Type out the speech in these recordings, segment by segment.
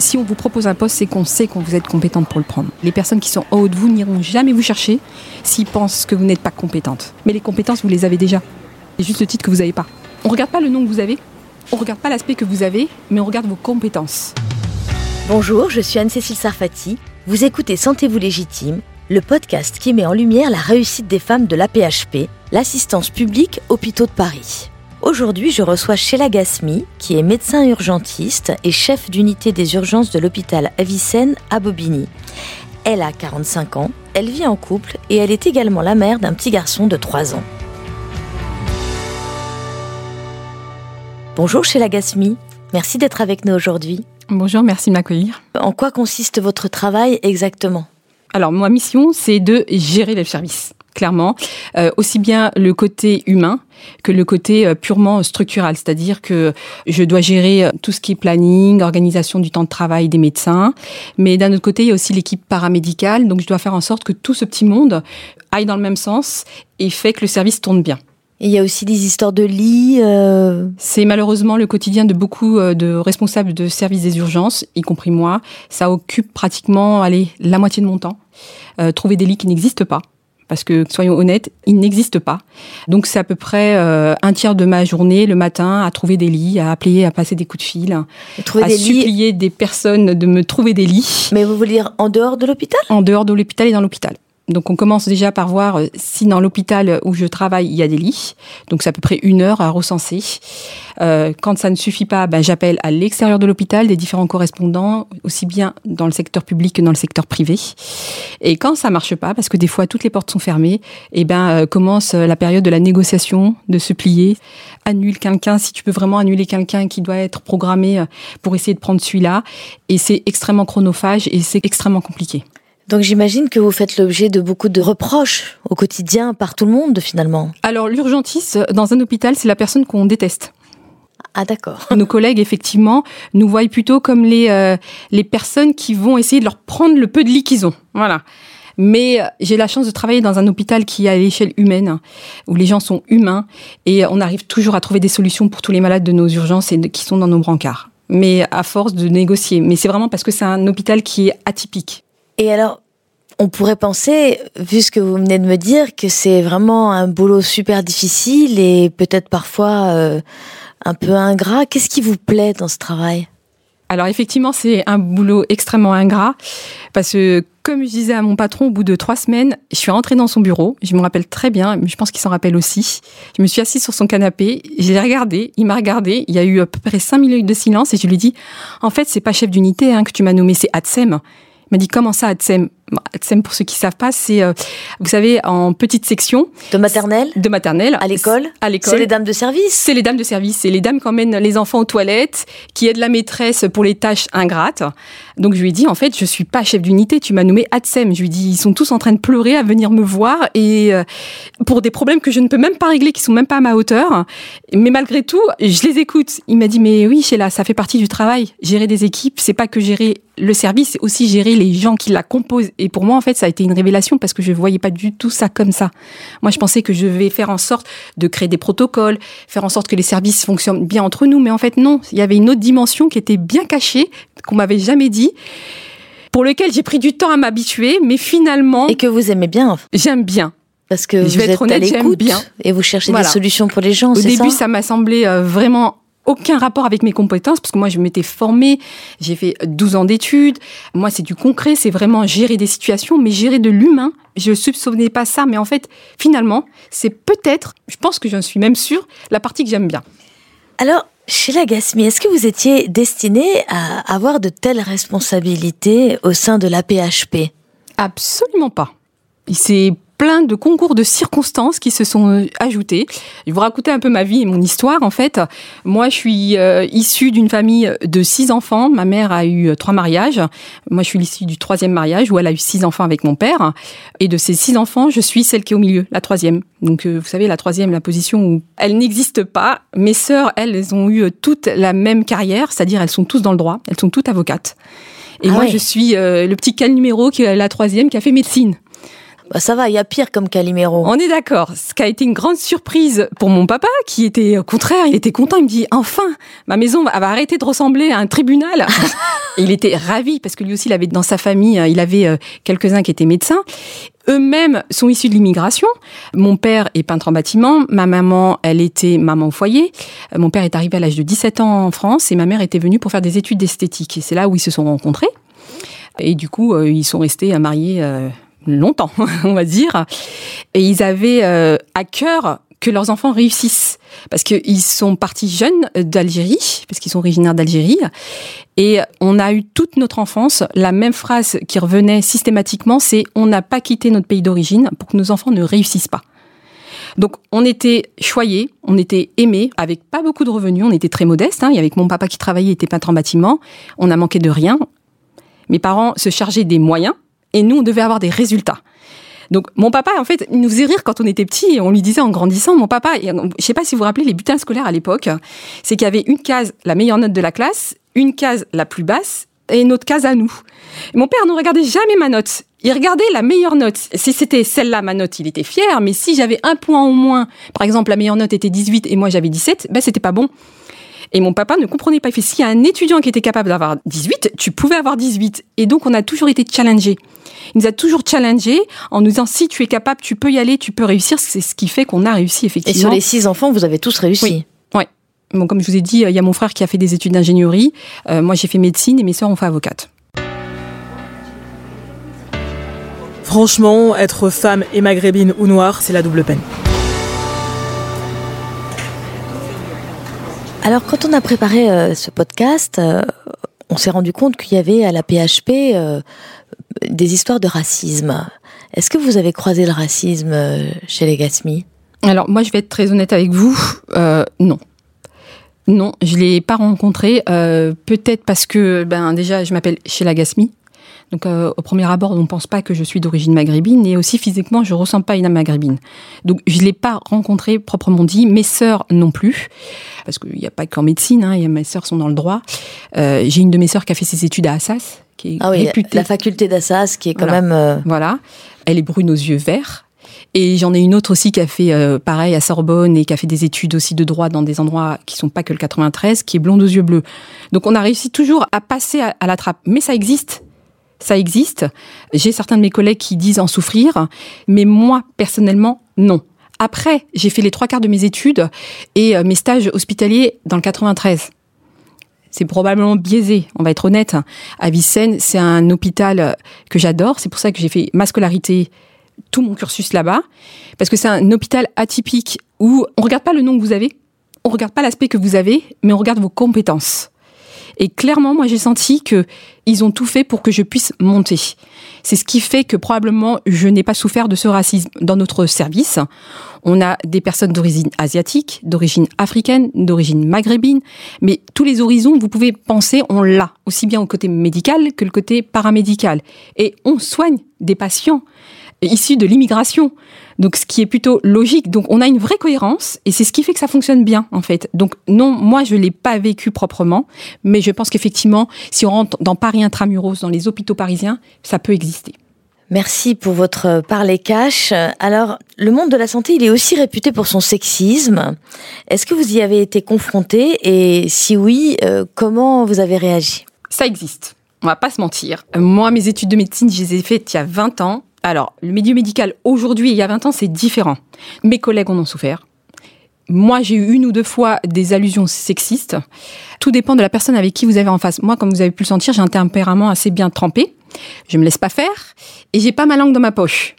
Si on vous propose un poste, c'est qu'on sait qu'on vous êtes compétente pour le prendre. Les personnes qui sont en haut de vous n'iront jamais vous chercher s'ils pensent que vous n'êtes pas compétente. Mais les compétences, vous les avez déjà. C'est juste le titre que vous n'avez pas. On ne regarde pas le nom que vous avez, on ne regarde pas l'aspect que vous avez, mais on regarde vos compétences. Bonjour, je suis Anne-Cécile Sarfati. Vous écoutez Sentez-vous légitime, le podcast qui met en lumière la réussite des femmes de l'APHP, l'assistance publique hôpitaux de Paris. Aujourd'hui, je reçois Sheila Gasmi, qui est médecin urgentiste et chef d'unité des urgences de l'hôpital Avicenne à Bobigny. Elle a 45 ans, elle vit en couple et elle est également la mère d'un petit garçon de 3 ans. Bonjour Sheila Gasmi, merci d'être avec nous aujourd'hui. Bonjour, merci de m'accueillir. En quoi consiste votre travail exactement? Alors, ma mission, c'est de gérer les services clairement, euh, aussi bien le côté humain que le côté euh, purement structural, c'est-à-dire que je dois gérer euh, tout ce qui est planning, organisation du temps de travail des médecins, mais d'un autre côté, il y a aussi l'équipe paramédicale, donc je dois faire en sorte que tout ce petit monde aille dans le même sens et fait que le service tourne bien. Et il y a aussi des histoires de lits. C'est malheureusement le quotidien de beaucoup de responsables de services des urgences, y compris moi. Ça occupe pratiquement, allez, la moitié de mon temps. trouver des lits qui n'existent pas parce que soyons honnêtes, il n'existe pas. Donc c'est à peu près euh, un tiers de ma journée le matin à trouver des lits, à appeler, à passer des coups de fil, à des supplier des personnes de me trouver des lits. Mais vous voulez dire en dehors de l'hôpital? En dehors de l'hôpital et dans l'hôpital. Donc on commence déjà par voir euh, si dans l'hôpital où je travaille il y a des lits. Donc c'est à peu près une heure à recenser. Euh, quand ça ne suffit pas, ben, j'appelle à l'extérieur de l'hôpital des différents correspondants, aussi bien dans le secteur public que dans le secteur privé. Et quand ça marche pas, parce que des fois toutes les portes sont fermées, et eh ben euh, commence la période de la négociation, de se plier. Annule quelqu'un si tu peux vraiment annuler quelqu'un qui doit être programmé pour essayer de prendre celui-là. Et c'est extrêmement chronophage et c'est extrêmement compliqué. Donc j'imagine que vous faites l'objet de beaucoup de reproches au quotidien par tout le monde finalement. Alors l'urgentiste dans un hôpital, c'est la personne qu'on déteste. Ah d'accord. Nos collègues, effectivement, nous voient plutôt comme les, euh, les personnes qui vont essayer de leur prendre le peu de lit qu'ils ont. Voilà. Mais euh, j'ai la chance de travailler dans un hôpital qui est à l'échelle humaine, où les gens sont humains, et on arrive toujours à trouver des solutions pour tous les malades de nos urgences et qui sont dans nos brancards. Mais à force de négocier. Mais c'est vraiment parce que c'est un hôpital qui est atypique. Et alors, on pourrait penser, vu ce que vous venez de me dire, que c'est vraiment un boulot super difficile et peut-être parfois euh, un peu ingrat. Qu'est-ce qui vous plaît dans ce travail? Alors effectivement, c'est un boulot extrêmement ingrat parce que, comme je disais à mon patron, au bout de trois semaines, je suis rentrée dans son bureau. Je me rappelle très bien, mais je pense qu'il s'en rappelle aussi. Je me suis assise sur son canapé, je l'ai regardé, il m'a regardé. Il y a eu à peu près cinq minutes de silence et je lui ai dit, en fait, c'est pas chef d'unité hein, que tu m'as nommé, c'est Adsem m'a dit comment ça Adsem Adsem pour ceux qui savent pas, c'est euh, vous savez en petite section de maternelle. De maternelle à l'école. À l'école. C'est les dames de service. C'est les dames de service. C'est les dames qui emmènent les enfants aux toilettes, qui aident la maîtresse pour les tâches ingrates. Donc je lui ai dit en fait je suis pas chef d'unité, tu m'as nommé Adsem. Je lui ai dit ils sont tous en train de pleurer à venir me voir et euh, pour des problèmes que je ne peux même pas régler, qui sont même pas à ma hauteur. Mais malgré tout, je les écoute. Il m'a dit mais oui Sheila, ça fait partie du travail. Gérer des équipes, c'est pas que gérer le service, c'est aussi gérer les gens qui la composent. Et pour moi, en fait, ça a été une révélation parce que je ne voyais pas du tout ça comme ça. Moi, je pensais que je vais faire en sorte de créer des protocoles, faire en sorte que les services fonctionnent bien entre nous. Mais en fait, non. Il y avait une autre dimension qui était bien cachée, qu'on m'avait jamais dit pour lequel j'ai pris du temps à m'habituer, mais finalement... Et que vous aimez bien J'aime bien. Parce que je vous êtes à l'écoute et vous cherchez des solutions pour les gens, Au début, ça m'a semblé euh, vraiment aucun rapport avec mes compétences parce que moi je m'étais formée, j'ai fait 12 ans d'études. Moi c'est du concret, c'est vraiment gérer des situations mais gérer de l'humain. Je ne soupçonnais pas ça mais en fait finalement, c'est peut-être, je pense que j'en suis même sûre, la partie que j'aime bien. Alors, chez la Gasmi, est-ce que vous étiez destiné à avoir de telles responsabilités au sein de la PHP Absolument pas. C'est plein de concours de circonstances qui se sont euh, ajoutés. Je vais vous raconter un peu ma vie et mon histoire. En fait, moi, je suis euh, issue d'une famille de six enfants. Ma mère a eu euh, trois mariages. Moi, je suis l'issue du troisième mariage où elle a eu six enfants avec mon père. Et de ces six enfants, je suis celle qui est au milieu, la troisième. Donc, vous savez, la troisième, la position où elle n'existe pas. Mes sœurs, elles, elles ont eu toutes la même carrière, c'est-à-dire elles sont tous dans le droit. Elles sont toutes avocates. Et ah moi, je suis le petit cas numéro qui est la troisième qui a fait médecine. Bah ça va, il y a pire comme Calimero. On est d'accord. Ce qui a été une grande surprise pour mon papa, qui était au contraire, il était content. Il me dit enfin, ma maison va, arrêter de ressembler à un tribunal. il était ravi parce que lui aussi, il avait dans sa famille, il avait euh, quelques-uns qui étaient médecins. Eux-mêmes sont issus de l'immigration. Mon père est peintre en bâtiment. Ma maman, elle était maman au foyer. Euh, mon père est arrivé à l'âge de 17 ans en France et ma mère était venue pour faire des études d'esthétique. Et c'est là où ils se sont rencontrés. Et du coup, euh, ils sont restés mariés longtemps, on va dire. Et ils avaient euh, à cœur que leurs enfants réussissent. Parce qu'ils sont partis jeunes d'Algérie, parce qu'ils sont originaires d'Algérie. Et on a eu toute notre enfance, la même phrase qui revenait systématiquement, c'est on n'a pas quitté notre pays d'origine pour que nos enfants ne réussissent pas. Donc on était choyés, on était aimés, avec pas beaucoup de revenus, on était très modestes. Hein. Y avait mon papa qui travaillait, était peintre en bâtiment, on a manqué de rien. Mes parents se chargeaient des moyens, et nous, on devait avoir des résultats. Donc mon papa, en fait, il nous faisait rire quand on était petit et on lui disait en grandissant, mon papa, je je sais pas si vous vous rappelez les butins scolaires à l'époque, c'est qu'il y avait une case, la meilleure note de la classe, une case la plus basse et une autre case à nous. mon père ne regardait jamais ma note. Il regardait la meilleure note. Si c'était celle-là, ma note, il était fier. Mais si j'avais un point au moins, par exemple, la meilleure note était 18 et moi j'avais 17, ben c'était pas bon. Et mon papa ne comprenait pas. Il fait, s'il y a un étudiant qui était capable d'avoir 18, tu pouvais avoir 18. Et donc, on a toujours été challengés. Il nous a toujours challengés en nous disant, si tu es capable, tu peux y aller, tu peux réussir. C'est ce qui fait qu'on a réussi, effectivement. Et sur les six enfants, vous avez tous réussi Oui. Bon, comme je vous ai dit, il y a mon frère qui a fait des études d'ingénierie. Euh, moi, j'ai fait médecine et mes sœurs ont fait avocate. Franchement, être femme et maghrébine ou noire, c'est la double peine. Alors, quand on a préparé euh, ce podcast, euh, on s'est rendu compte qu'il y avait à la PHP euh, des histoires de racisme. Est-ce que vous avez croisé le racisme chez les Gasmi Alors, moi, je vais être très honnête avec vous. non. Non, je ne l'ai pas rencontré. Peut-être parce que, ben, déjà, je m'appelle Sheila Gasmi. Donc euh, au premier abord, on ne pense pas que je suis d'origine maghrébine et aussi physiquement, je ressens pas une âme maghrébine. Donc je l'ai pas rencontré proprement dit, mes sœurs non plus, parce qu'il n'y a pas qu'en médecine, hein, mes sœurs sont dans le droit. Euh, j'ai une de mes sœurs qui a fait ses études à Assas, qui est ah oui, la faculté d'Assas, qui est quand même. Euh, voilà, elle est brune aux yeux verts. Et j'en ai une autre aussi qui a fait pareil à Sorbonne et qui a fait des études aussi de droit dans des endroits qui sont pas que le 93, qui est blonde aux yeux bleus. Donc on a réussi toujours à passer à la trappe. Mais ça existe ça existe. J'ai certains de mes collègues qui disent en souffrir, mais moi, personnellement, non. Après, j'ai fait les trois quarts de mes études et euh, mes stages hospitaliers dans le 93. C'est probablement biaisé, on va être honnête. À Vicenne, c'est un hôpital que j'adore. C'est pour ça que j'ai fait ma scolarité, tout mon cursus là-bas. Parce que c'est un hôpital atypique où on regarde pas le nom que vous avez, on regarde pas l'aspect que vous avez, mais on regarde vos compétences. Et clairement, moi, j'ai senti que ils ont tout fait pour que je puisse monter. C'est ce qui fait que probablement je n'ai pas souffert de ce racisme dans notre service. On a des personnes d'origine asiatique, d'origine africaine, d'origine maghrébine, mais tous les horizons, vous pouvez penser, on l'a, aussi bien au côté médical que le côté paramédical. Et on soigne des patients issus de l'immigration. Donc, ce qui est plutôt logique. Donc, on a une vraie cohérence et c'est ce qui fait que ça fonctionne bien, en fait. Donc, non, moi, je l'ai pas vécu proprement, mais je pense qu'effectivement, si on rentre dans Paris intramuros, dans les hôpitaux parisiens, ça peut exister. Merci pour votre parler cash. Alors, le monde de la santé, il est aussi réputé pour son sexisme. Est-ce que vous y avez été confronté? Et si oui, euh, comment vous avez réagi? Ça existe. On va pas se mentir. Moi, mes études de médecine, je les ai faites il y a 20 ans. Alors, le milieu médical aujourd'hui, il y a 20 ans, c'est différent. Mes collègues en ont souffert. Moi, j'ai eu une ou deux fois des allusions sexistes. Tout dépend de la personne avec qui vous avez en face. Moi, comme vous avez pu le sentir, j'ai un tempérament assez bien trempé. Je me laisse pas faire et j'ai pas ma langue dans ma poche.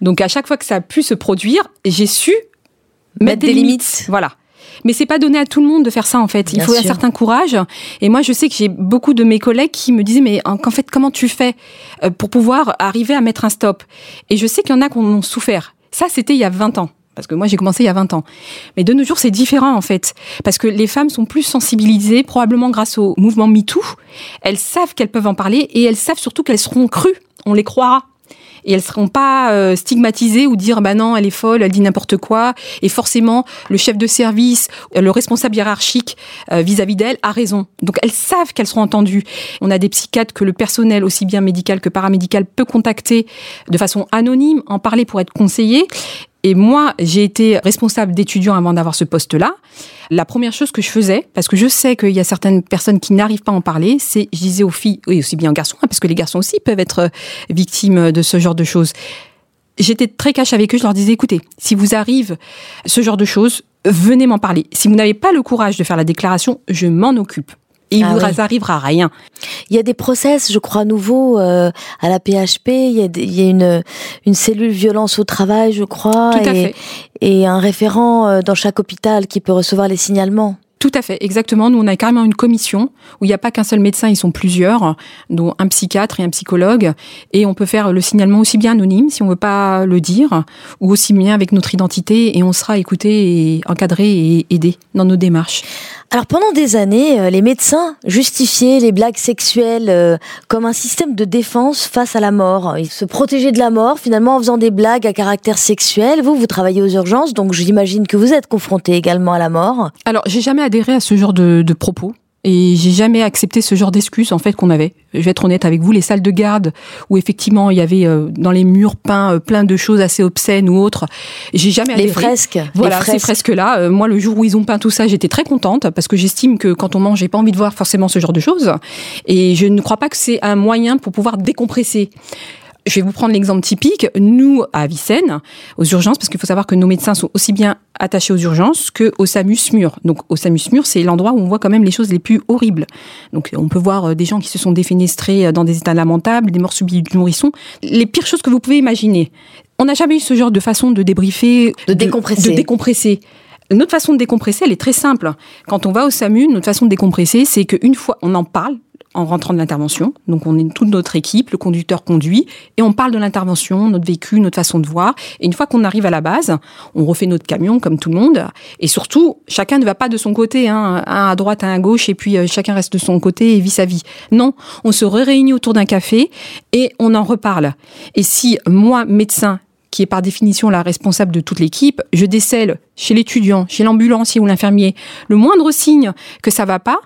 Donc, à chaque fois que ça a pu se produire, j'ai su mettre, des, limites. Voilà. Mais c'est pas donné à tout le monde de faire ça en fait. Il faut un certain courage. Et moi, je sais que j'ai beaucoup de mes collègues qui me disaient mais en fait comment tu fais euh, pour pouvoir arriver à mettre un stop? Et je sais qu'il y en a qui en ont souffert. Ça, c'était il y a 20 ans. Parce que moi, j'ai commencé il y a 20 ans. Mais de nos jours, c'est différent, en fait. Parce que les femmes sont plus sensibilisées, probablement grâce au mouvement MeToo. Elles savent qu'elles peuvent en parler et elles savent surtout qu'elles seront crues. On les croira. Et elles seront pas euh, stigmatisées ou dire bah non elle est folle, elle dit n'importe quoi et forcément le chef de service, le responsable hiérarchique euh, vis-à-vis d'elle a raison. Donc elles savent qu'elles seront entendues. On a des psychiatres que le personnel aussi bien médical que paramédical peut contacter de façon anonyme, en parler pour être conseillé et moi, j'ai été responsable d'étudiants avant d'avoir ce poste-là. La première chose que je faisais, parce que je sais qu'il y a certaines personnes qui n'arrivent pas à en parler, c'est, je disais aux filles, et aussi bien aux garçons, hein, parce que les garçons aussi peuvent être euh, victimes de ce genre de choses. J'étais très cash avec eux, je leur disais, écoutez, si vous arrive ce genre de choses, venez m'en parler. Si vous n'avez pas le courage de faire la déclaration, je m'en occupe il ah vous arrivera rien. Il y a des process, je crois, nouveaux euh, à la PHP. Il y a, il y a une, une cellule violence au travail, je crois, Tout à et, fait. et un référent euh, dans chaque hôpital qui peut recevoir les signalements. Tout à fait, exactement. Nous, on a carrément une commission où il n'y a pas qu'un seul médecin, ils sont plusieurs, dont un psychiatre et un psychologue. Et on peut faire le signalement aussi bien anonyme, si on veut pas le dire, ou aussi bien avec notre identité, et on sera écouté et encadré et aidé dans nos démarches. Alors pendant des années, euh, les médecins justifiaient les blagues sexuelles euh, comme un système de défense face à la mort. Ils se protégeaient de la mort finalement en faisant des blagues à caractère sexuel. Vous, vous travaillez aux urgences, donc j'imagine que vous êtes confronté également à la mort. Alors j'ai jamais adhéré à ce genre de, de propos. Et j'ai jamais accepté ce genre d'excuses en fait qu'on avait. Je vais être honnête avec vous, les salles de garde où effectivement il y avait euh, dans les murs peints euh, plein de choses assez obscènes ou autres. J'ai jamais les fresques. Voilà, ces fresques là. Euh, moi, le jour où ils ont peint tout ça, j'étais très contente parce que j'estime que quand on mange, j'ai pas envie de voir forcément ce genre de choses. Et je ne crois pas que c'est un moyen pour pouvoir décompresser. Je vais vous prendre l'exemple typique. Nous, à Avicenne, aux urgences, parce qu'il faut savoir que nos médecins sont aussi bien attachés aux urgences que au SAMUS Mur. Donc, au SAMUS Mur, c'est l'endroit où on voit quand même les choses les plus horribles. Donc, on peut voir euh, des gens qui se sont défenestrés euh, dans des états lamentables, des morts subies du nourrisson. Les pires choses que vous pouvez imaginer. On n'a jamais eu ce genre de façon de débriefer, de, décompresser. De décompresser. Notre façon de décompresser, elle est très simple. Quand on va au SAMU, notre façon de décompresser, c'est qu'une fois, on en parle, en rentrant de l'intervention. Donc on est toute notre équipe, le conducteur conduit, et on parle de l'intervention, notre vécu, notre façon de voir. Et une fois qu'on arrive à la base, on refait notre camion comme tout le monde. Et surtout, chacun ne va pas de son côté, hein, un à droite, un à gauche, et puis euh, chacun reste de son côté et vit sa vie. Non, on se réunit autour d'un café et on en reparle. Et si moi, médecin, qui est par définition la responsable de toute l'équipe, je décèle chez l'étudiant, chez l'ambulancier ou l'infirmier, le moindre signe que ça va pas,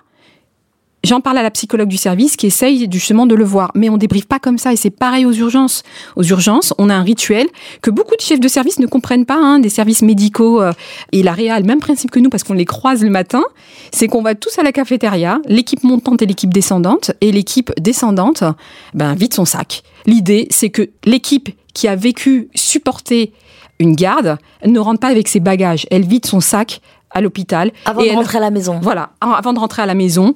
J'en parle à la psychologue du service qui essaye justement de le voir. Mais on débriefe pas comme ça et c'est pareil aux urgences. Aux urgences, on a un rituel que beaucoup de chefs de service ne comprennent pas, hein, des services médicaux euh, et la réa le même principe que nous parce qu'on les croise le matin. C'est qu'on va tous à la cafétéria, l'équipe montante et l'équipe descendante et l'équipe descendante, ben, vide son sac. L'idée, c'est que l'équipe qui a vécu, supporté une garde, ne rentre pas avec ses bagages. Elle vide son sac à l'hôpital. Avant de rentrer à la maison. Voilà, avant de rentrer à la maison.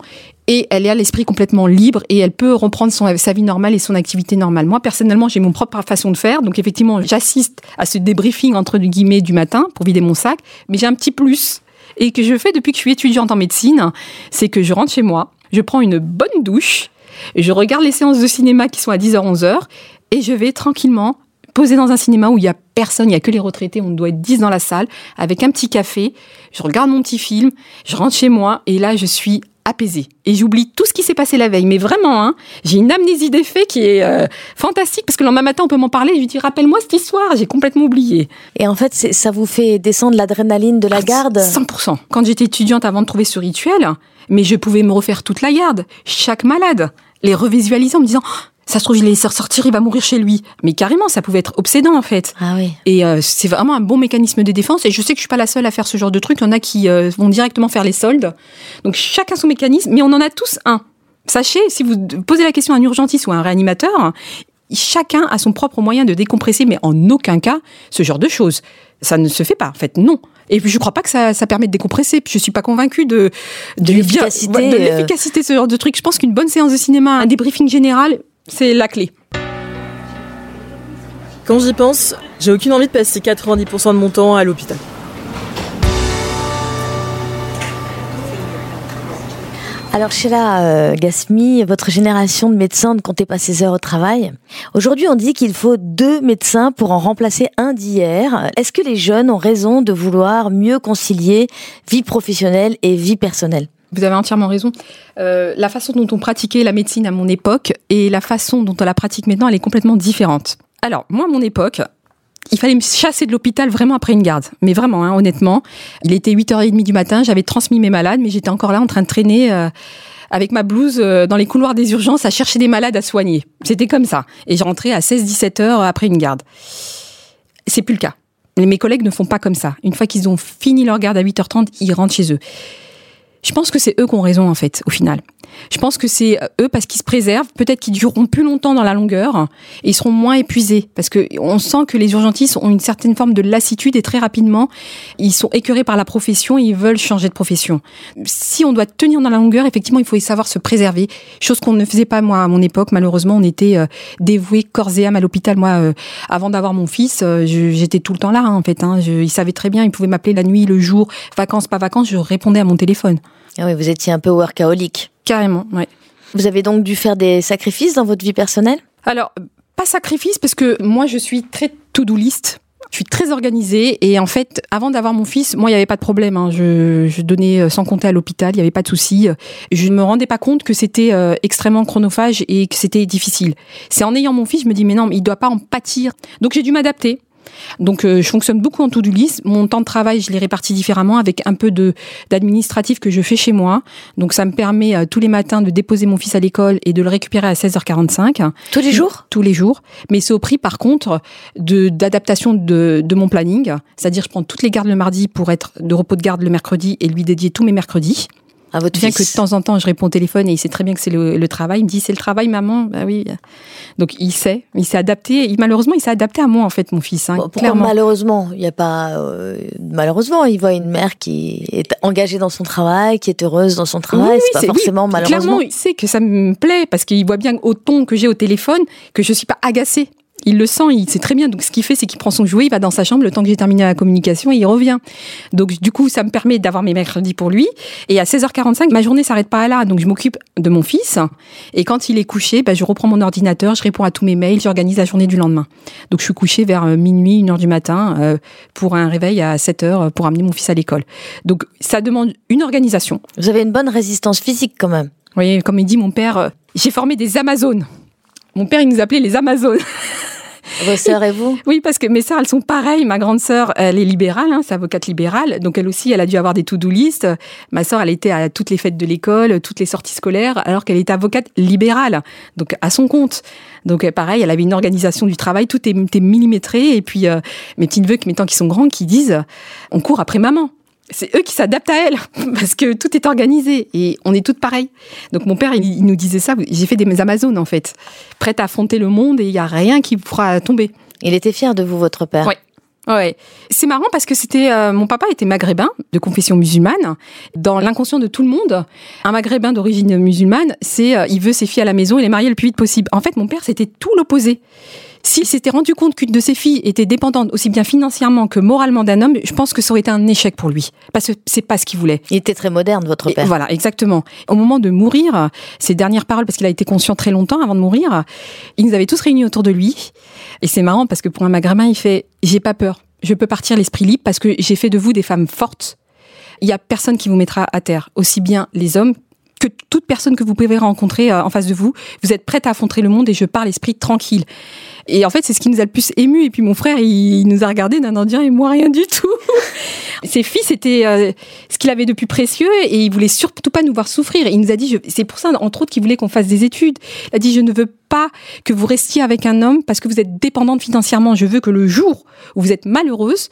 Et elle à l'esprit complètement libre et elle peut reprendre son, sa vie normale et son activité normale. Moi, personnellement, j'ai mon propre façon de faire. Donc, effectivement, j'assiste à ce débriefing entre guillemets du matin pour vider mon sac. Mais j'ai un petit plus et que je fais depuis que je suis étudiante en médecine. C'est que je rentre chez moi, je prends une bonne douche, je regarde les séances de cinéma qui sont à 10h, 11h et je vais tranquillement poser dans un cinéma où il y a personne, il y a que les retraités, on doit être 10 dans la salle, avec un petit café, je regarde mon petit film, je rentre chez moi et là je suis apaisée. Et j'oublie tout ce qui s'est passé la veille. Mais vraiment, hein, j'ai une amnésie des faits qui est euh, fantastique parce que le lendemain matin, on peut m'en parler et je lui dis rappelle-moi cette histoire, j'ai complètement oublié. Et en fait, ça vous fait descendre l'adrénaline de la ah, garde? 100%. Quand j'étais étudiante avant de trouver ce rituel, mais je pouvais me refaire toute la garde, chaque malade, les revisualiser en me disant ça se trouve, il les sortir, il va mourir chez lui. Mais carrément, ça pouvait être obsédant en fait. Ah oui. Et euh, c'est vraiment un bon mécanisme de défense. Et je sais que je suis pas la seule à faire ce genre de truc. Il y en a qui euh, vont directement faire les soldes. Donc chacun son mécanisme, mais on en a tous un. Sachez, si vous posez la question à un urgentiste ou à un réanimateur, chacun a son propre moyen de décompresser, mais en aucun cas ce genre de choses. Ça ne se fait pas, en fait, non. Et puis je crois pas que ça, ça permet de décompresser. Puis je suis pas convaincue de de, l'efficacité, de euh. l'efficacité ce genre de truc. Je pense qu'une bonne séance de cinéma, un débriefing général, c'est la clé. Quand j'y pense, j'ai aucune envie de passer 90% de mon temps à l'hôpital. Alors Sheila euh, Gasmi, votre génération de médecins ne comptait pas ses heures au travail. Aujourd'hui, on dit qu'il faut deux médecins pour en remplacer un d'hier. Est-ce que les jeunes ont raison de vouloir mieux concilier vie professionnelle et vie personnelle? Vous avez entièrement raison. Euh, la façon dont on pratiquait la médecine à mon époque et la façon dont on la pratique maintenant, elle est complètement différente. Alors, moi, à mon époque, il fallait me chasser de l'hôpital vraiment après une garde. Mais vraiment, hein, honnêtement. Il était 8h30 du matin, j'avais transmis mes malades, mais j'étais encore là en train de traîner euh, avec ma blouse euh, dans les couloirs des urgences à chercher des malades à soigner. C'était comme ça. Et je rentrais à 16-17 heures après une garde. C'est plus le cas. Mes collègues ne font pas comme ça. Une fois qu'ils ont fini leur garde à 8h30, ils rentrent chez eux. Je pense que c'est eux qui ont raison en fait, au final. Je pense que c'est euh, eux parce qu'ils se préservent, peut-être qu'ils dureront plus longtemps dans la longueur et ils seront moins épuisés parce que on sent que les urgentistes ont une certaine forme de lassitude et très rapidement ils sont écœurés par la profession et ils veulent changer de profession. Si on doit tenir dans la longueur, effectivement, il faut savoir se préserver, chose qu'on ne faisait pas moi à mon époque. Malheureusement, on était euh, dévoués corps et âme à l'hôpital. Moi, euh, avant d'avoir mon fils, j'étais tout le temps là hein, en fait. Hein. Je, il savait très bien, il pouvait m'appeler la nuit, le jour, vacances, pas vacances, je répondais à mon téléphone. Ah oui, vous étiez un peu workaholic. Carrément, oui. Vous avez donc dû faire des sacrifices dans votre vie personnelle? Alors, pas sacrifice, parce que moi, je suis très to-do list. Je suis très organisée et en fait, avant d'avoir mon fils, moi, il n'y avait pas de problème. Hein. Je, je, donnais sans compter à l'hôpital, il n'y avait pas de souci. Je ne me rendais pas compte que c'était euh, extrêmement chronophage et que c'était difficile. C'est en ayant mon fils, je me dis, mais non, mais il ne doit pas en pâtir. Donc j'ai dû m'adapter. Donc euh, je fonctionne beaucoup en to-do list. Mon temps de travail, je l'ai réparti différemment avec un peu de d'administratif que je fais chez moi. Donc ça me permet euh, tous les matins de déposer mon fils à l'école et de le récupérer à 16h45. Tous les jours? Tous les jours. Mais c'est au prix par contre de d'adaptation de, de mon planning. C'est-à-dire je prends toutes les gardes le mardi pour être de repos de garde le mercredi et lui dédier tous mes mercredis à votre Bien fils. que de temps en temps, je réponds au téléphone et il sait très bien que c'est le, le, travail. Il me dit c'est le travail, maman. Bah oui. Donc il sait, il s'est adapté. Il, malheureusement, il s'est adapté à moi en fait, mon fils. Hein, Bon, clairement. malheureusement Il n'y a pas euh, malheureusement. Il voit une mère qui est engagée dans son travail, qui est heureuse dans son travail. Oui, c'est oui, pas forcément oui, malheureusement. Clairement, il sait que ça me plaît parce qu'il voit bien au ton que j'ai au téléphone que je suis pas agacée. Il le sent, il sait très bien. Donc, ce qu'il fait, c'est qu'il prend son jouet, il va dans sa chambre le temps que j'ai terminé la communication et il revient. Donc, du coup, ça me permet d'avoir mes mercredis pour lui. Et à 16h45, ma journée s'arrête pas là. Donc, je m'occupe de mon fils. Et quand il est couché, bah, je reprends mon ordinateur, je réponds à tous mes mails, j'organise la journée du lendemain. Donc, je suis couchée vers euh, minuit, une heure du matin, euh, pour un réveil à 7 heures pour amener mon fils à l'école. Donc, ça demande une organisation. Vous avez une bonne résistance physique quand même. Voyez, comme il dit mon père, euh, j'ai formé des Amazones. Mon père, il nous appelait les Amazones. Vos sœurs et vous? Oui, parce que mes sœurs, elles sont pareilles. Ma grande sœur, elle est libérale, hein, c'est avocate libérale. Donc elle aussi, elle a dû avoir des to-do list. Ma sœur, elle était à toutes les fêtes de l'école, toutes les sorties scolaires, alors qu'elle était avocate libérale. Donc à son compte. Donc euh, pareil, elle avait une organisation du travail, tout était millimétré. Et puis euh, mes petits neveux, maintenant qui sont grands, qui disent, on court après maman c'est eux qui s'adaptent à elle parce que tout est organisé et on est toutes pareilles. Donc mon père, il, il nous disait ça. J'ai fait des Amazones en fait, prête à affronter le monde et il y a rien qui pourra tomber. Il était fier de vous, votre père. Oui. Ouais, c'est marrant parce que c'était euh, mon papa était maghrébin de confession musulmane. Dans l'inconscient de tout le monde, un maghrébin d'origine musulmane, c'est euh, il veut ses filles à la maison et les marier le plus vite possible. En fait, mon père c'était tout l'opposé. S'il s'était rendu compte qu'une de ses filles était dépendante aussi bien financièrement que moralement d'un homme, je pense que ça aurait été un échec pour lui. Parce que c'est pas ce qu'il voulait. Il était très moderne, votre père. Et voilà, exactement. Au moment de mourir, ses dernières paroles, parce qu'il a été conscient très longtemps avant de mourir, il nous avait tous réunis autour de lui. Et c'est marrant parce que pour un maghrébin, il fait J'ai pas peur. Je peux partir l'esprit libre parce que j'ai fait de vous des femmes fortes. Il y a personne qui vous mettra à terre, aussi bien les hommes que toute personne que vous pouvez rencontrer en face de vous. Vous êtes prête à affronter le monde et je pars l'esprit tranquille. Et en fait, c'est ce qui nous a le plus ému. Et puis mon frère, il, nous a regardé d'un Indien et moi rien du tout. Ses filles, c'était euh, ce qu'il avait de plus précieux et il voulait surtout pas nous voir souffrir. Il nous a dit, c'est pour ça, entre autres, qu'il voulait qu'on fasse des études. Il a dit, je ne veux pas que vous restiez avec un homme parce que vous êtes dépendante financièrement. Je veux que le jour où vous êtes malheureuse,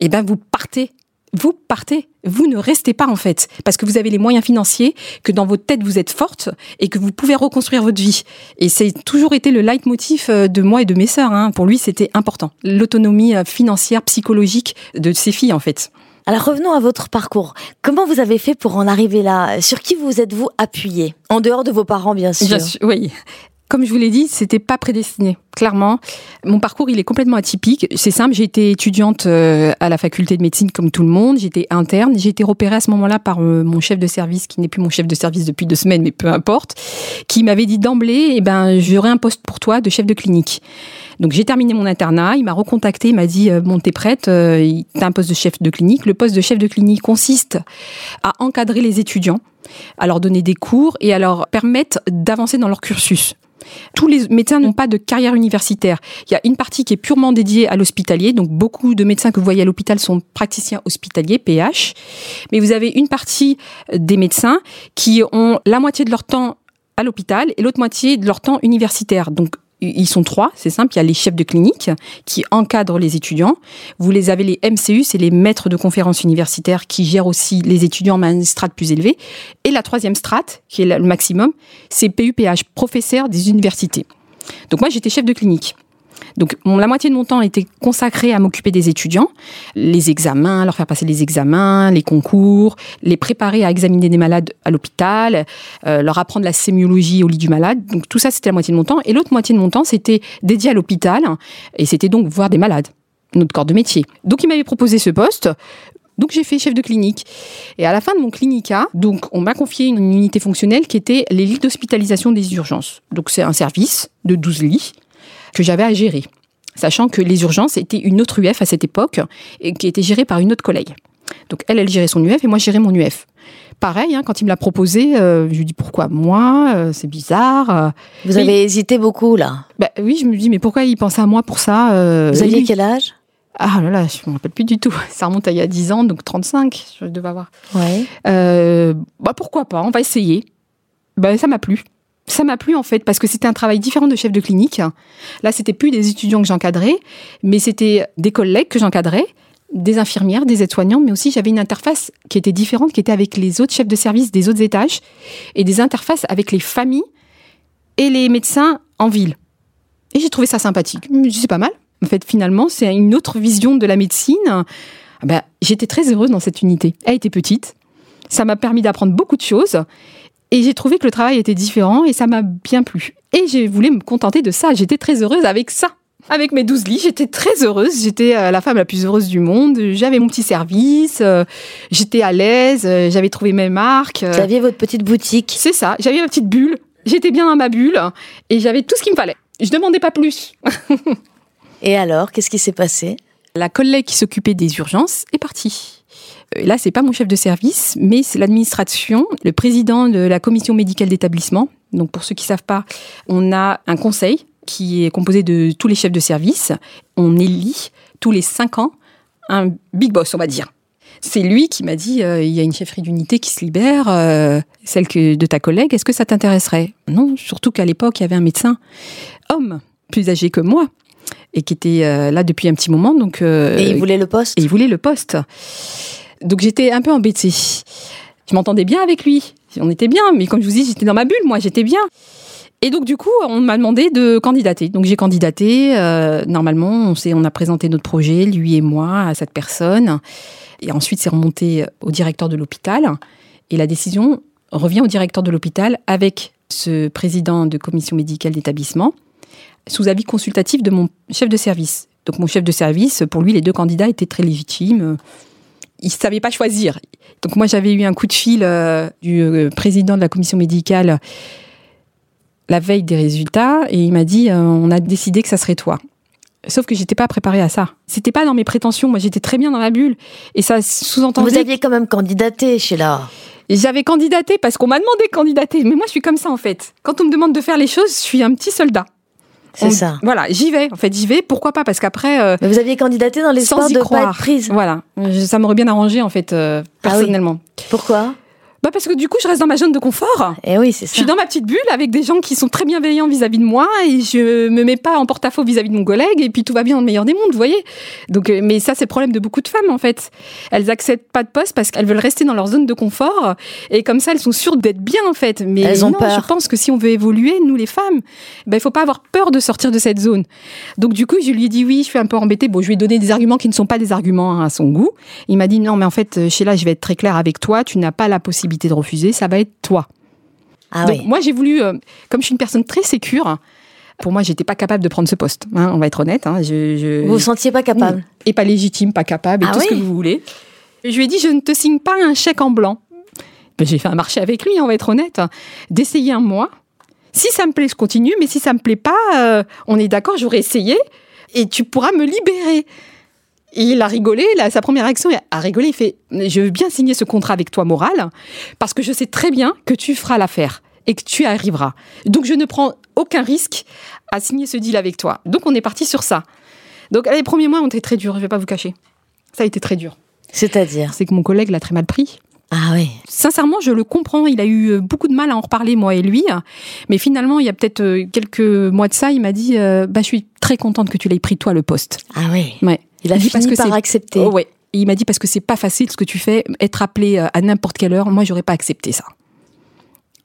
eh ben, vous partez vous partez, vous ne restez pas en fait, parce que vous avez les moyens financiers, que dans votre tête vous êtes forte et que vous pouvez reconstruire votre vie. Et c'est toujours été le leitmotiv de moi et de mes sœurs. Hein. Pour lui, c'était important. L'autonomie financière, psychologique de ses filles en fait. Alors revenons à votre parcours. Comment vous avez fait pour en arriver là? Sur qui vous êtes-vous appuyé En dehors de vos parents, bien sûr. Bien sûr oui. Comme je vous l'ai dit, c'était pas prédestiné. Clairement, mon parcours il est complètement atypique. C'est simple, j'ai été étudiante à la faculté de médecine comme tout le monde. J'étais interne. J'ai été repérée à ce moment-là par mon chef de service, qui n'est plus mon chef de service depuis deux semaines, mais peu importe, qui m'avait dit d'emblée, eh ben, j'aurai un poste pour toi de chef de clinique. Donc j'ai terminé mon internat, il m'a recontacté, il m'a dit bon t'es prête, euh, t'as un poste de chef de clinique. Le poste de chef de clinique consiste à encadrer les étudiants à leur donner des cours et à leur permettre d'avancer dans leur cursus. Tous les médecins n'ont pas de carrière universitaire. Il y a une partie qui est purement dédiée à l'hospitalier. Donc, beaucoup de médecins que vous voyez à l'hôpital sont praticiens hospitaliers, PH. Mais vous avez une partie des médecins qui ont la moitié de leur temps à l'hôpital et l'autre moitié de leur temps universitaire. Ils sont trois, c'est simple. Il y a les chefs de clinique qui encadrent les étudiants. Vous les avez les MCU, c'est les maîtres de conférences universitaires qui gèrent aussi les étudiants à une strate plus élevée. Et la troisième strate, qui est le maximum, c'est PUPH, professeur des universités. Donc moi, j'étais chef de clinique. Donc la moitié de mon temps était consacré à m'occuper des étudiants, les examens, leur faire passer les examens, les concours, les préparer à examiner des malades à l'hôpital, euh, leur apprendre la sémiologie au lit du malade. Donc tout ça, c'était la moitié de mon temps. Et l'autre moitié de mon temps, c'était dédié à l'hôpital, et c'était donc voir des malades, notre corps de métier. Donc il m'avait proposé ce poste. Donc j'ai fait chef de clinique. Et à la fin de mon clinica, donc on m'a confié une unité fonctionnelle qui était les lits d'hospitalisation des urgences. Donc c'est un service de 12 lits que j'avais à gérer, sachant que les urgences étaient une autre UF à cette époque et qui était gérée par une autre collègue. Donc elle, elle gérait son UF et moi, je gérais mon UF. Pareil, hein, quand il me l'a proposé, euh, je lui dis pourquoi moi euh, C'est bizarre. Euh. Vous avez hésité beaucoup là bah, Oui, je me dis mais pourquoi il pense à moi pour ça Vous aviez quel âge? Ah là là, je ne me rappelle plus du tout. Ça remonte à il y a 10 ans, donc 35, je devais avoir. Ouais. bah pourquoi pas, on va essayer. Bah, ça m'a plu ça m'a plu en fait parce que c'était un travail différent de chef de clinique. Là, c'était plus des étudiants que j'encadrais, mais c'était des collègues que j'encadrais, des infirmières, des aides-soignants, mais aussi j'avais une interface qui était différente, qui était avec les autres chefs de service des autres étages et des interfaces avec les familles et les médecins en ville. Et j'ai trouvé ça sympathique. C'est pas mal. En fait, finalement, c'est une autre vision de la médecine. Ah ben, j'étais très heureuse dans cette unité. Elle était petite. Ça m'a permis d'apprendre beaucoup de choses. Et j'ai trouvé que le travail était différent et ça m'a bien plu. Et j'ai voulu me contenter de ça. J'étais très heureuse avec ça. Avec mes douze lits, j'étais très heureuse. J'étais euh, la femme la plus heureuse du monde. J'avais mon petit service. Euh, j'étais à l'aise. Euh, j'avais trouvé mes marques. Vous aviez votre petite boutique. C'est ça. J'avais ma petite bulle. J'étais bien dans ma bulle et j'avais tout ce qu'il me fallait. Je demandais pas plus. et alors, qu'est-ce qui s'est passé? La collègue qui s'occupait des urgences est partie. Euh, là, c'est pas mon chef de service, mais c'est l'administration, le président de la commission médicale d'établissement. Donc, pour ceux qui savent pas, on a un conseil qui est composé de tous les chefs de service. On élit tous les cinq ans un big boss, on va dire. C'est lui qui m'a dit euh, il y a une chefferie d'unité qui se libère, euh, celle que de ta collègue. Est-ce que ça t'intéresserait? Non, surtout qu'à l'époque il y avait un médecin homme plus âgé que moi et qui était là depuis un petit moment. Donc et il voulait le poste. Et il voulait le poste. Donc j'étais un peu embêtée. Je m'entendais bien avec lui. On était bien, mais comme je vous dis, j'étais dans ma bulle, moi, j'étais bien. Et donc, du coup, on m'a demandé de candidater. Donc, j'ai candidaté. Euh, normalement, on, on a présenté notre projet, lui et moi, à cette personne. Et ensuite, c'est remonté au directeur de l'hôpital. Et la décision revient au directeur de l'hôpital avec ce président de commission médicale d'établissement, sous avis consultatif de mon chef de service. Donc, mon chef de service, pour lui, les deux candidats étaient très légitimes il savait pas choisir. Donc moi j'avais eu un coup de fil euh, du euh, président de la commission médicale la veille des résultats et il m'a dit euh, on a décidé que ça serait toi. Sauf que j'étais pas préparée à ça. C'était pas dans mes prétentions. Moi, j'étais très bien dans ma bulle. Et ça sous-entendait. Vous aviez quand même candidaté, Sheila. J'avais candidaté parce qu'on m'a demandé de candidater. Mais moi, je suis comme ça, en fait. Quand on me demande de faire les choses, je suis un petit soldat. C'est ça. Voilà, j'y vais. En fait, j'y vais. Pourquoi pas? Parce qu'après. Euh, vous aviez candidaté dans l'espoir de croire. pas être prise. Voilà, ça m'aurait bien arrangé en fait euh, ah personnellement. Pourquoi? Bah parce que du coup, je reste dans ma zone de confort. Et eh oui, c'est ça. Je suis dans ma petite bulle avec des gens qui sont très bienveillants vis-à-vis de moi et je me mets pas en porte-à-faux vis-à-vis de mon collègue et puis tout va bien dans le meilleur des mondes, vous voyez. Donc, euh, mais ça, c'est le problème de beaucoup de femmes en fait. Elles acceptent pas de poste parce qu'elles veulent rester dans leur zone de confort et comme ça, elles sont sûres d'être bien en fait. Mais elles ont non, peur. je pense que si on veut évoluer, nous les femmes, ben il faut pas avoir peur de sortir de cette zone. Donc du coup, je lui ai dit oui, je suis un peu embêtée. Bon, je lui ai donné des arguments qui ne sont pas des arguments à son goût. Il m'a dit non, mais en fait, Sheila, je vais être très claire avec toi. Tu n'as pas la possibilité de refuser. Ça être toi. Ah Donc moi j'ai voulu, euh, comme je suis une personne très sécure, pour moi j'étais pas capable de prendre ce poste. Hein, on va être honnête. Hein, je, Vous vous sentiez pas capable Et pas légitime, pas capable, et ah tout ce que vous voulez. Je lui ai dit je ne te signe pas un chèque en blanc. Ben, j'ai fait un marché avec lui, on va être honnête, d'essayer un mois. Si ça me plaît, je continue, mais si ça me plaît pas, euh, on est d'accord, j'aurais essayé et tu pourras me libérer. Il a rigolé, là, sa première réaction a rigolé, il fait Je veux bien signer ce contrat avec toi moral, parce que je sais très bien que tu feras l'affaire et que tu y arriveras. Donc je ne prends aucun risque à signer ce deal avec toi. Donc on est parti sur ça. Donc les premiers mois ont été très durs, je vais pas vous cacher. Ça a été très dur. C'est-à-dire C'est que mon collègue l'a très mal pris. Ah oui. Sincèrement, je le comprends. Il a eu euh, beaucoup de mal à en reparler, moi et lui. Mais finalement, il y a peut-être euh, quelques mois de ça, il m'a dit euh, bah, Je suis très contente que tu l'aies pris, toi, le poste. Ah oui. Ouais. Il a dit fini parce que par c'est- accepter. Oh, ouais. Il m'a dit parce que c'est pas facile ce que tu fais, être appelé euh, à n'importe quelle heure. Moi, j'aurais pas accepté ça.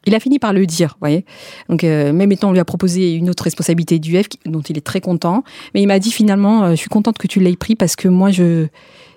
Il a fini par le dire, vous voyez. Donc, euh, même étant, on lui a proposé une autre responsabilité du F, dont il est très content. Mais il m'a dit finalement, euh, je suis contente que tu l'aies pris parce que moi, je,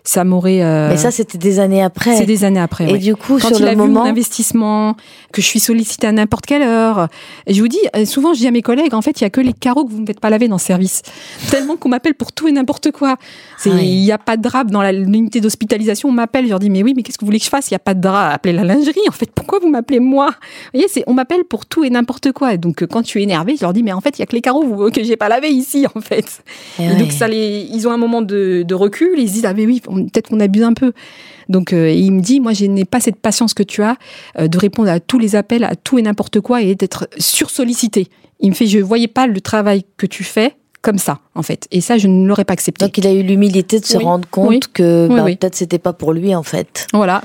ça m'aurait. euh, Mais ça, c'était des années après. c'est des années après. Et ouais. du coup, Quand sur il le a vu moment, mon investissement, que je suis sollicitée à n'importe quelle heure, et je vous dis, euh, souvent je dis à mes collègues, en fait, il y a que les carreaux que vous ne faites pas laver dans ce service. Tellement qu'on m'appelle pour tout et n'importe quoi. Il Ah oui. n'y a pas de drap dans l'unité d'hospitalisation, on m'appelle, je leur dis, mais oui, mais qu'est-ce que vous voulez que je fasse? Il n'y a pas de drap, appelez la lingerie. En fait, pourquoi vous m'appelez moi? Vous voyez, c'est, on m'appelle pour tout et n'importe quoi. Et donc, euh, quand je suis énervée, je leur dis, mais en fait, il y a que les carreaux que j'ai pas lavé ici, en fait. Eh Et ouais. donc ça les, ils ont un moment de, de recul, ils se disent ah mais oui, peut-être qu'on abuse un peu. Donc euh, il me dit moi je n'ai pas cette patience que tu as euh, de répondre à tous les appels, à tout et n'importe quoi et d'être sursollicité. Il me fait je voyais pas le travail que tu fais comme ça en fait et ça je ne l'aurais pas accepté. Donc il a eu l'humilité de se Oui. rendre compte Oui. que oui. peut-être c'était pas pour lui en fait, voilà,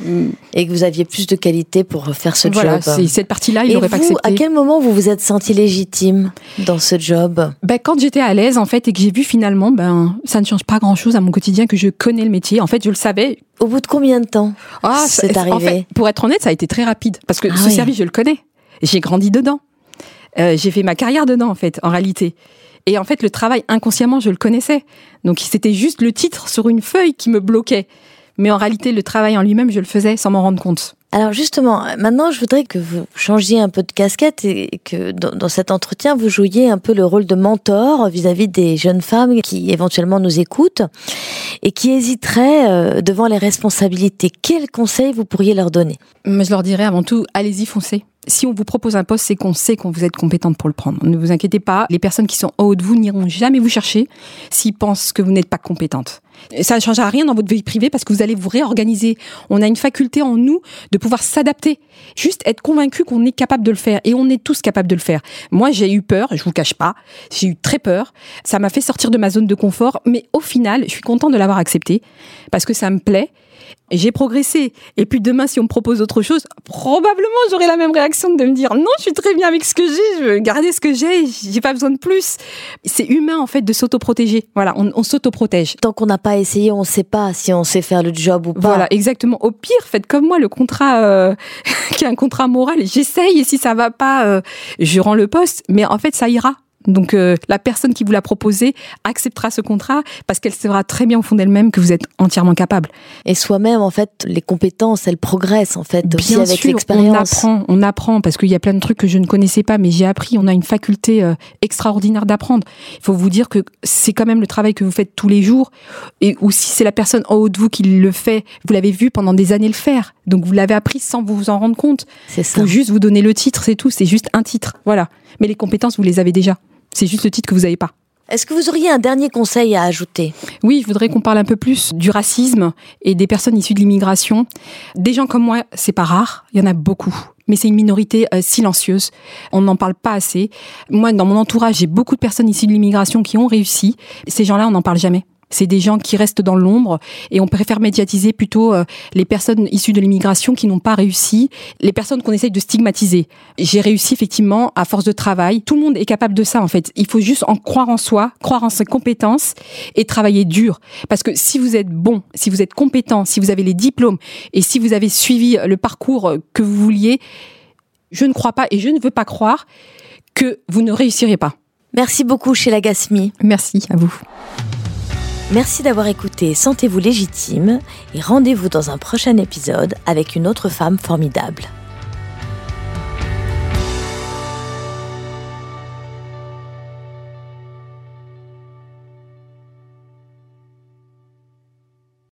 et que vous aviez plus de qualité pour faire ce voilà, job. c'est cette partie-là il n'aurait pas accepté. à quel moment vous vous êtes senti légitime dans ce job? Ben, quand j'étais à l'aise en fait et que j'ai vu finalement ben ça ne change pas grand-chose à mon quotidien que je connais le métier. En fait je le savais, Au bout de combien de temps Ah, C'est En arrivé. fait, pour être honnête, ça a été très rapide parce que Ah ce service, je le connais. J'ai grandi dedans. Euh, j'ai fait ma carrière dedans, en fait, en réalité. Et en fait, le travail, inconsciemment, je le connaissais. Donc, c'était juste le titre sur une feuille qui me bloquait. Mais en réalité, le travail en lui-même, je le faisais sans m'en rendre compte. Alors justement, maintenant, je voudrais que vous changiez un peu de casquette et que dans, cet entretien, vous jouiez un peu le rôle de mentor vis-à-vis des jeunes femmes qui éventuellement nous écoutent et qui hésiteraient euh, devant les responsabilités. Quels conseils vous pourriez leur donner? Je leur dirais avant tout, allez-y, foncez. Si on vous propose un poste, c'est qu'on sait qu'on vous êtes compétente pour le prendre. Ne vous inquiétez pas, les personnes qui sont en haut de vous n'iront jamais vous chercher s'ils pensent que vous n'êtes pas compétente. Ça ne changera rien dans votre vie privée parce que vous allez vous réorganiser. On a une faculté en nous de pouvoir s'adapter. Juste être convaincu qu'on est capable de le faire. Et on est tous capables de le faire. Moi, j'ai eu peur, je vous cache pas. J'ai eu très peur. Ça m'a fait sortir de ma zone de confort. Mais au final, je suis contente de l'avoir accepté parce que ça me plaît. J'ai progressé. Et puis demain, si on me propose autre chose, probablement j'aurai la même réaction de me dire non, je suis très bien avec ce que j'ai, je veux garder ce que j'ai, j'ai pas besoin de plus. C'est humain en fait de s'autoprotéger. Voilà, on, on s'autoprotège. Tant qu'on n'a pas essayé, on ne sait pas si on sait faire le job ou pas. Voilà, exactement. Au pire, faites comme moi le contrat euh, qui est un contrat moral. J'essaye et si ça va pas, euh, je rends le poste. Mais en fait, ça ira. Donc euh, la personne qui vous l'a proposé acceptera ce contrat parce qu'elle saura très bien au fond d'elle-même que vous êtes entièrement capable. Et soi-même, en fait, les compétences, elles progressent en fait aussi Bien avec sûr, on l'expérience. apprend, on apprend parce qu'il y a plein de trucs que je ne connaissais pas, mais j'ai appris. On a une faculté euh, extraordinaire d'apprendre. Il faut vous dire que c'est quand même le travail que vous faites tous les jours, et ou si c'est la personne en haut de vous qui le fait, vous l'avez vu pendant des années le faire, donc vous l'avez appris sans vous en rendre compte. C'est ça. faut juste vous donner le titre, c'est tout. C'est juste un titre, voilà. Mais les compétences, vous les avez déjà. C'est juste le titre que vous n'avez pas. Est-ce que vous auriez un dernier conseil à ajouter? Oui, je voudrais qu'on parle un peu plus du racisme et des personnes issues de l'immigration. Des gens comme moi, c'est pas rare, il y en a beaucoup. Mais c'est une minorité euh, silencieuse. On n'en parle pas assez. Moi, dans mon entourage, j'ai beaucoup de personnes issues de l'immigration qui ont réussi. Ces gens-là, on n'en parle jamais. C'est des gens qui restent dans l'ombre et on préfère médiatiser plutôt euh, les personnes issues de l'immigration qui n'ont pas réussi, les personnes qu'on essaye de stigmatiser. J'ai réussi effectivement à force de travail. Tout le monde est capable de ça en fait. Il faut juste en croire en soi, croire en ses compétences et travailler dur. Parce que si vous êtes bon, si vous êtes compétent, si vous avez les diplômes et si vous avez suivi le parcours que vous vouliez, je ne crois pas et je ne veux pas croire que vous ne réussirez pas. Merci beaucoup, Sheila Gasmi. Merci à vous. Merci d'avoir écouté Sentez-vous légitime et rendez-vous dans un prochain épisode avec une autre femme formidable.